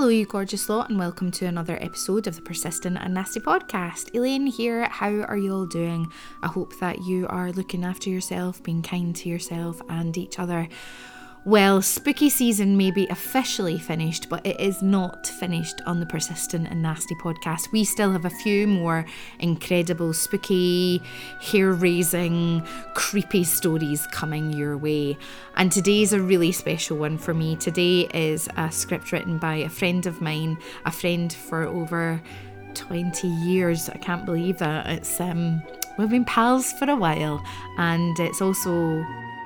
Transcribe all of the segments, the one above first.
Hello, you gorgeous lot, and welcome to another episode of the Persistent and Nasty podcast. Elaine here. How are you all doing? I hope that you are looking after yourself, being kind to yourself and each other. Well, spooky season may be officially finished, but it is not finished on the Persistent and Nasty podcast. We still have a few more incredible, spooky, hair raising, creepy stories coming your way. And today's a really special one for me. Today is a script written by a friend of mine, a friend for over 20 years. I can't believe that. It's um we've been pals for a while and it's also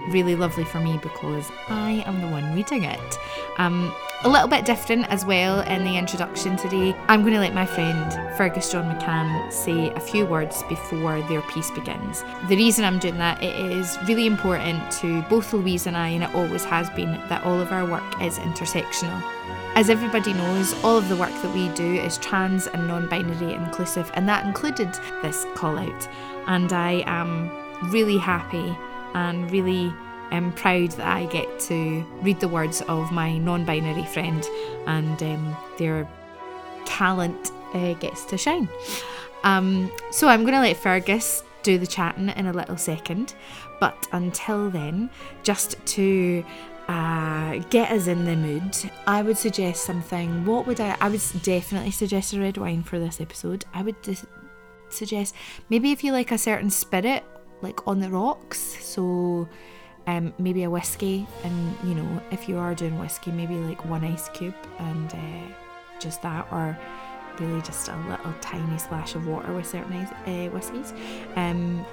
really lovely for me because I am the one reading it. Um, a little bit different as well in the introduction today. I'm going to let my friend Fergus John McCann say a few words before their piece begins. The reason I'm doing that, it is really important to both Louise and I, and it always has been, that all of our work is intersectional. As everybody knows, all of the work that we do is trans and non binary inclusive, and that included this call out. And I am really happy and really am proud that I get to read the words of my non binary friend and um, their talent uh, gets to shine. Um, so I'm going to let Fergus do the chatting in a little second, but until then, just to uh, get us in the mood, I would suggest something. What would I? I would definitely suggest a red wine for this episode. I would dis- suggest maybe if you like a certain spirit like on the rocks. So um, maybe a whiskey, and you know, if you are doing whiskey, maybe like one ice cube and uh, just that, or really just a little tiny splash of water with certain uh, whiskies. Um,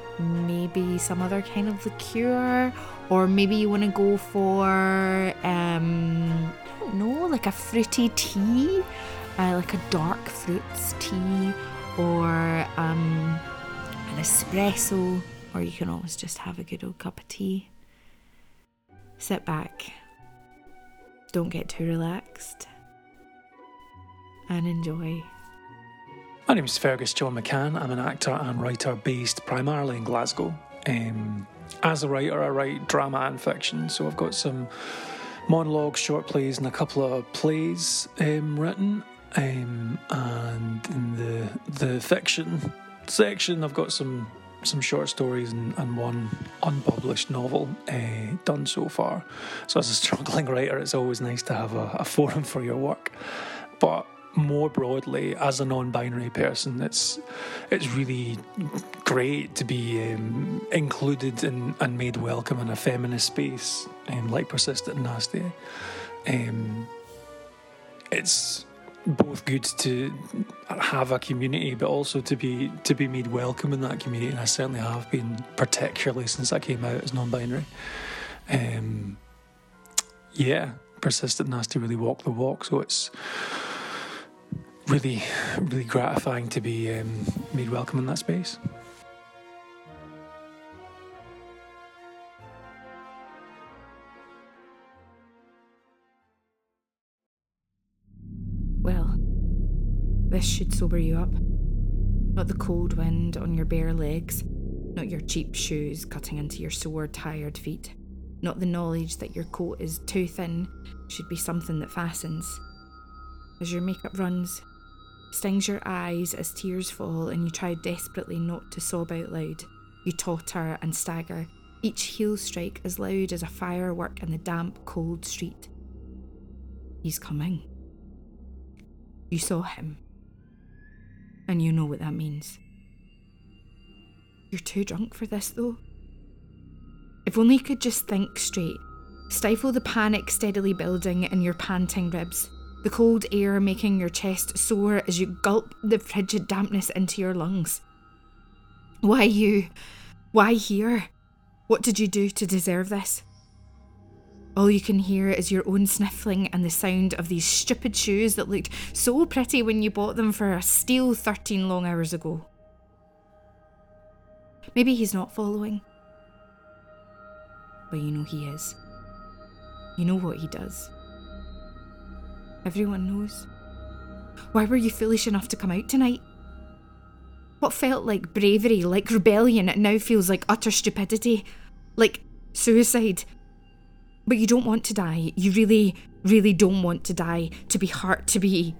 maybe some other kind of liqueur, or maybe you want to go for um, I don't know, like a fruity tea, uh, like a dark fruits tea, or um, an espresso or you can always just have a good old cup of tea. Sit back, don't get too relaxed, and enjoy. My name is Fergus John McCann. I'm an actor and writer based primarily in Glasgow. Um, as a writer, I write drama and fiction, so I've got some monologues, short plays, and a couple of plays um, written. Um, and in the the fiction section, I've got some some short stories and, and one unpublished novel uh, done so far. So, as a struggling writer, it's always nice to have a, a forum for your work. But more broadly, as a non-binary person, it's it's really great to be um, included in, and made welcome in a feminist space um, like Persistent and Nasty. Um, it's both good to have a community, but also to be to be made welcome in that community. And I certainly have been, particularly since I came out as non-binary. Um, yeah, persistent nasty really walk the walk. So it's really, really gratifying to be um, made welcome in that space. This should sober you up. Not the cold wind on your bare legs, not your cheap shoes cutting into your sore, tired feet, not the knowledge that your coat is too thin should be something that fastens. As your makeup runs, stings your eyes as tears fall and you try desperately not to sob out loud. You totter and stagger, each heel strike as loud as a firework in the damp, cold street. He's coming. You saw him and you know what that means. You're too drunk for this, though. If only you could just think straight, stifle the panic steadily building in your panting ribs, the cold air making your chest sore as you gulp the frigid dampness into your lungs. Why you? Why here? What did you do to deserve this? All you can hear is your own sniffling and the sound of these stupid shoes that looked so pretty when you bought them for a steal 13 long hours ago. Maybe he's not following. But you know he is. You know what he does. Everyone knows. Why were you foolish enough to come out tonight? What felt like bravery, like rebellion, it now feels like utter stupidity. Like suicide, but you don't want to die. You really, really don't want to die, to be hurt, to be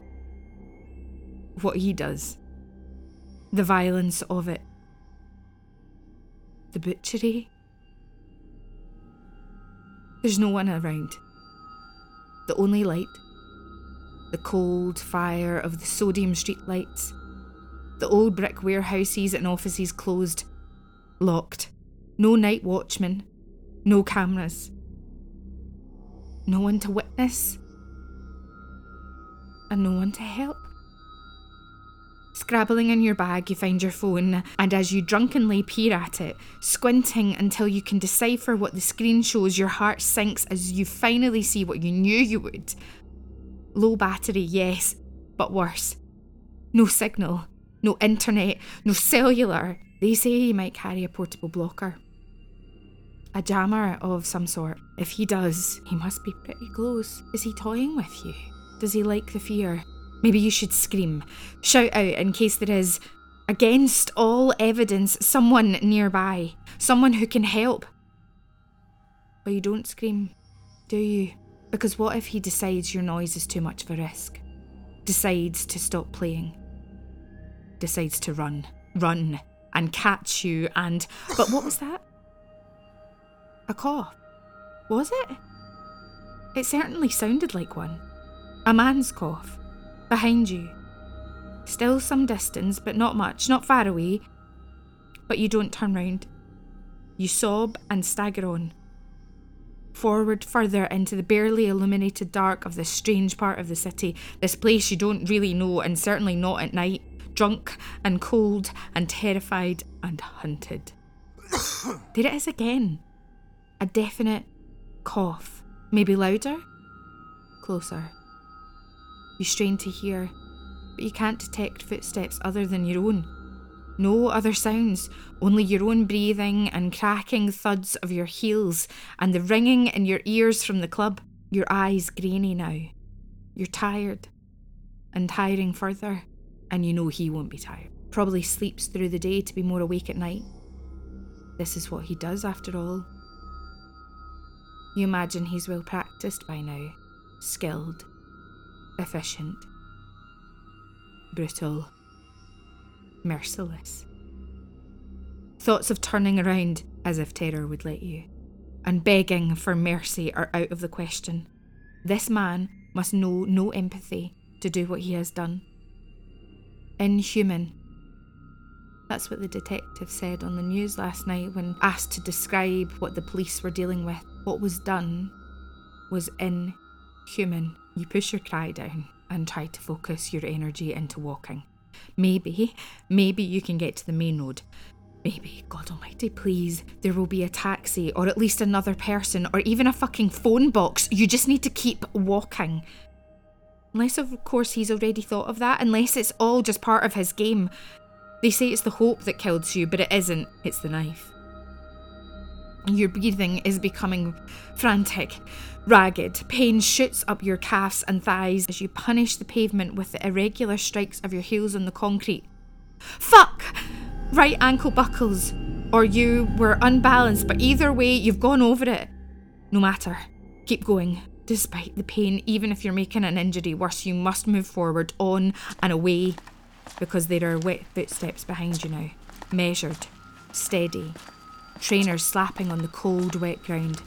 what he does. The violence of it. The butchery. There's no one around. The only light. The cold fire of the sodium streetlights. The old brick warehouses and offices closed. Locked. No night watchmen. No cameras. No one to witness. And no one to help. Scrabbling in your bag, you find your phone, and as you drunkenly peer at it, squinting until you can decipher what the screen shows, your heart sinks as you finally see what you knew you would. Low battery, yes, but worse. No signal, no internet, no cellular. They say you might carry a portable blocker. A jammer of some sort. If he does, he must be pretty close. Is he toying with you? Does he like the fear? Maybe you should scream, shout out in case there is, against all evidence, someone nearby, someone who can help. But you don't scream, do you? Because what if he decides your noise is too much of a risk? Decides to stop playing? Decides to run, run, and catch you and. But what was that? A cough. Was it? It certainly sounded like one. A man's cough behind you. Still some distance, but not much, not far away. But you don't turn round. You sob and stagger on. Forward further into the barely illuminated dark of this strange part of the city, this place you don't really know, and certainly not at night, drunk and cold and terrified and hunted. there it is again. A definite cough. Maybe louder? Closer. You strain to hear, but you can't detect footsteps other than your own. No other sounds, only your own breathing and cracking thuds of your heels and the ringing in your ears from the club. Your eyes grainy now. You're tired and tiring further, and you know he won't be tired. Probably sleeps through the day to be more awake at night. This is what he does after all. You imagine he's well practiced by now, skilled, efficient, brutal, merciless. Thoughts of turning around as if terror would let you, and begging for mercy are out of the question. This man must know no empathy to do what he has done. Inhuman. That's what the detective said on the news last night when asked to describe what the police were dealing with. What was done was inhuman. You push your cry down and try to focus your energy into walking. Maybe, maybe you can get to the main road. Maybe, God Almighty, please, there will be a taxi or at least another person or even a fucking phone box. You just need to keep walking. Unless, of course, he's already thought of that, unless it's all just part of his game. They say it's the hope that kills you, but it isn't, it's the knife. Your breathing is becoming frantic. Ragged, pain shoots up your calves and thighs as you punish the pavement with the irregular strikes of your heels on the concrete. Fuck! Right ankle buckles, or you were unbalanced, but either way, you've gone over it. No matter. Keep going. Despite the pain, even if you're making an injury worse, you must move forward, on and away, because there are wet footsteps behind you now. Measured, steady, trainers slapping on the cold, wet ground.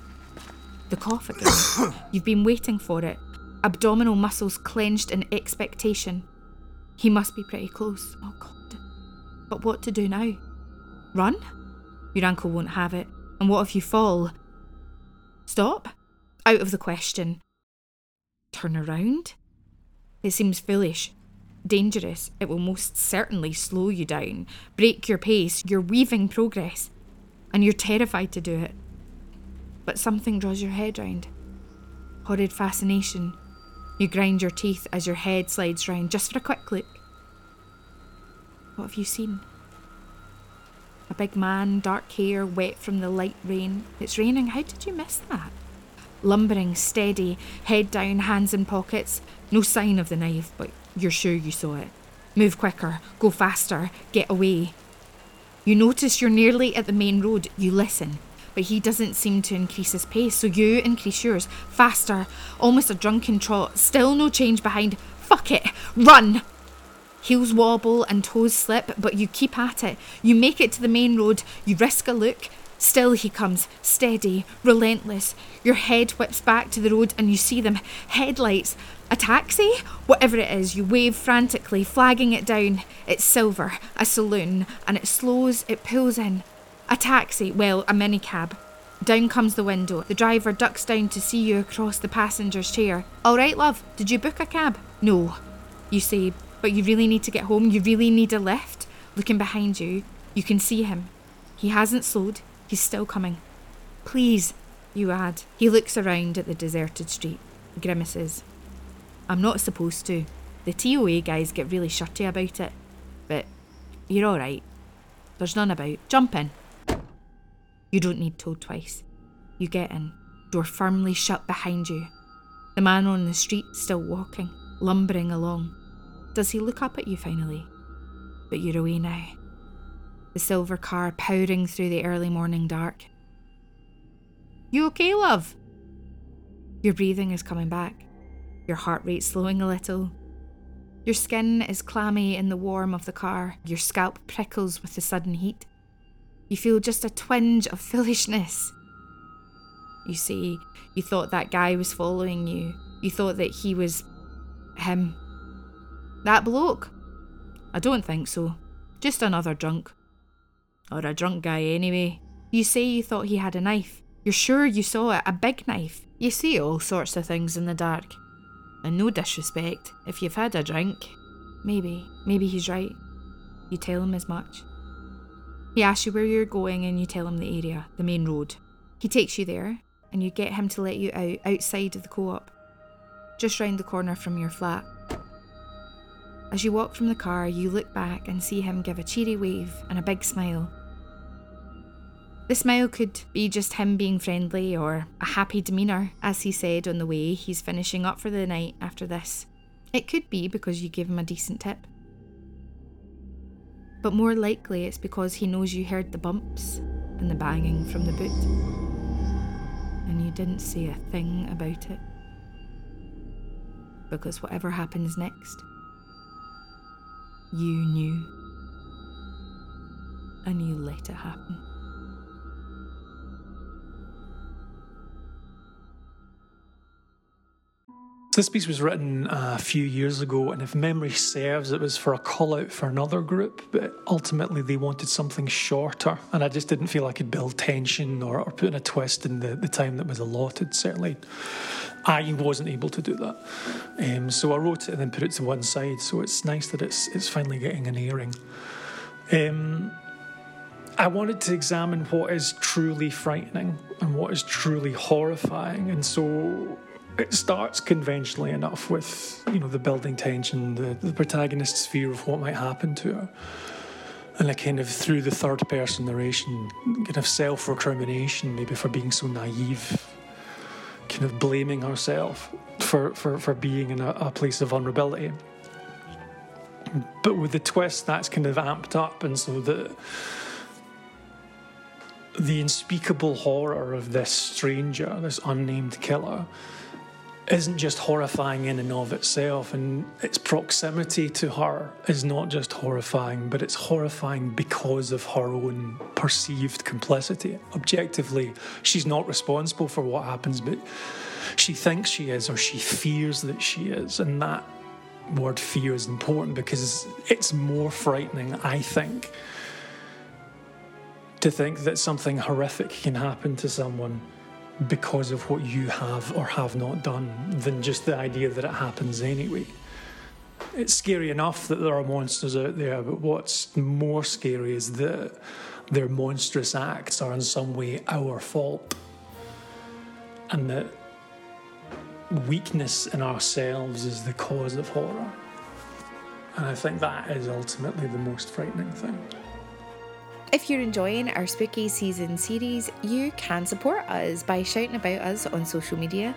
The cough again. You've been waiting for it. Abdominal muscles clenched in expectation. He must be pretty close. Oh God. But what to do now? Run? Your ankle won't have it. And what if you fall? Stop? Out of the question. Turn around? It seems foolish. Dangerous. It will most certainly slow you down, break your pace, your weaving progress. And you're terrified to do it but something draws your head round. Horrid fascination. You grind your teeth as your head slides round just for a quick look. What have you seen? A big man, dark hair, wet from the light rain. It's raining. How did you miss that? Lumbering, steady, head down, hands in pockets. No sign of the knife, but you're sure you saw it. Move quicker, go faster, get away. You notice you're nearly at the main road. You listen but he doesn't seem to increase his pace, so you increase yours. Faster, almost a drunken trot, still no change behind. Fuck it, run! Heels wobble and toes slip, but you keep at it. You make it to the main road, you risk a look. Still he comes, steady, relentless. Your head whips back to the road and you see them. Headlights. A taxi? Whatever it is, you wave frantically, flagging it down. It's silver, a saloon, and it slows, it pulls in. A taxi, well, a minicab. Down comes the window. The driver ducks down to see you across the passenger's chair. All right, love, did you book a cab? No. You say, but you really need to get home. You really need a lift. Looking behind you, you can see him. He hasn't slowed. He's still coming. Please, you add. He looks around at the deserted street, grimaces. I'm not supposed to. The TOA guys get really shirty about it. But you're alright. There's none about. Jump in. You don't need told twice. You get in, door firmly shut behind you. The man on the street still walking, lumbering along. Does he look up at you finally? But you're away now. The silver car powering through the early morning dark. You okay, love? Your breathing is coming back, your heart rate slowing a little. Your skin is clammy in the warm of the car, your scalp prickles with the sudden heat. You feel just a twinge of foolishness. You see, you thought that guy was following you. You thought that he was him. That bloke? I don't think so. Just another drunk. Or a drunk guy, anyway. You say you thought he had a knife. You're sure you saw it, a big knife. You see all sorts of things in the dark. And no disrespect, if you've had a drink, maybe, maybe he's right. You tell him as much. He asks you where you're going and you tell him the area, the main road. He takes you there and you get him to let you out outside of the co op, just round the corner from your flat. As you walk from the car, you look back and see him give a cheery wave and a big smile. The smile could be just him being friendly or a happy demeanour, as he said on the way he's finishing up for the night after this. It could be because you gave him a decent tip. But more likely it's because he knows you heard the bumps and the banging from the boot. And you didn't say a thing about it. Because whatever happens next, you knew. And you let it happen. This piece was written a few years ago, and if memory serves, it was for a call out for another group, but ultimately they wanted something shorter, and I just didn't feel I could build tension or, or put in a twist in the, the time that was allotted. Certainly, I wasn't able to do that. Um, so I wrote it and then put it to one side, so it's nice that it's, it's finally getting an airing. Um, I wanted to examine what is truly frightening and what is truly horrifying, and so it starts conventionally enough with you know the building tension, the, the protagonist's fear of what might happen to her, and a kind of through the third person narration, kind of self recrimination, maybe for being so naive, kind of blaming herself for for, for being in a, a place of vulnerability. But with the twist, that's kind of amped up, and so the the unspeakable horror of this stranger, this unnamed killer, isn't just horrifying in and of itself, and its proximity to her is not just horrifying, but it's horrifying because of her own perceived complicity. Objectively, she's not responsible for what happens, but she thinks she is, or she fears that she is, and that word fear is important because it's more frightening, I think, to think that something horrific can happen to someone because of what you have or have not done than just the idea that it happens anyway. It's scary enough that there are monsters out there, but what's more scary is that their monstrous acts are in some way our fault. And that weakness in ourselves is the cause of horror. And I think that is ultimately the most frightening thing. If you're enjoying our spooky season series, you can support us by shouting about us on social media.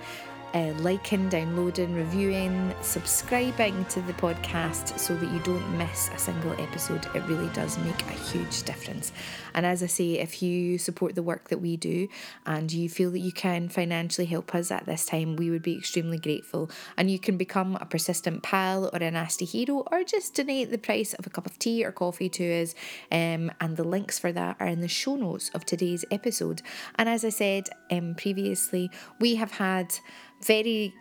Uh, liking, downloading, reviewing, subscribing to the podcast so that you don't miss a single episode. It really does make a huge difference. And as I say, if you support the work that we do and you feel that you can financially help us at this time, we would be extremely grateful. And you can become a persistent pal or a nasty hero or just donate the price of a cup of tea or coffee to us. Um, and the links for that are in the show notes of today's episode. And as I said um, previously, we have had very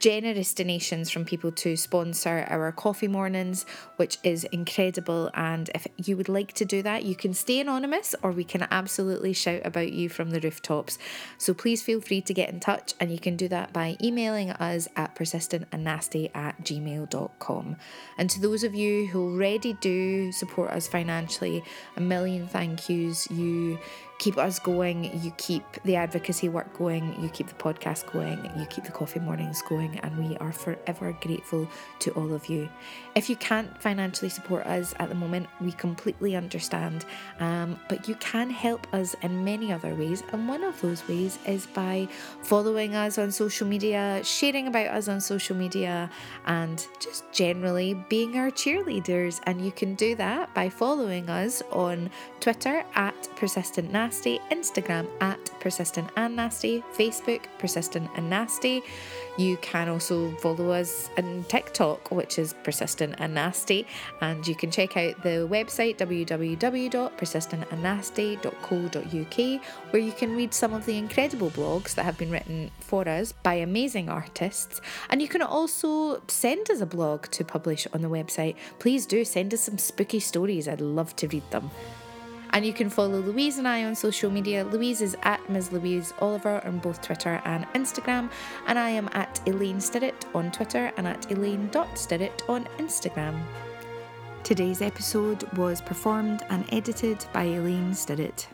generous donations from people to sponsor our coffee mornings, which is incredible. And if you would like to do that, you can stay anonymous or we can absolutely shout about you from the rooftops. So please feel free to get in touch, and you can do that by emailing us at persistentandnasty at gmail.com. And to those of you who already do support us financially, a million thank yous. You keep us going, you keep the advocacy work going, you keep the podcast going, you keep the coffee mornings going, and we are forever grateful to all of you. If you can't financially support us at the moment, we completely understand, um, but you can help us in many other ways, and one of those ways is by following us on social media, sharing about us on social media, and just generally being our cheerleaders. And you can do that by following us on Twitter at Persistent Nasty, Instagram at Persistent and Nasty, Facebook Persistent and Nasty. You can also follow us on TikTok, which is Persistent and Nasty, and you can check out the website www.persistentandnasty.co.uk, where you can read some of the incredible blogs that have been written for us by amazing artists. And you can also send us a blog to publish on the website. Please do send us some spooky stories, I'd love to read them. And you can follow Louise and I on social media. Louise is at Ms. Louise Oliver on both Twitter and Instagram, and I am at Elaine Stirrett on Twitter and at Elaine.Stirrett on Instagram. Today's episode was performed and edited by Elaine Stirrett.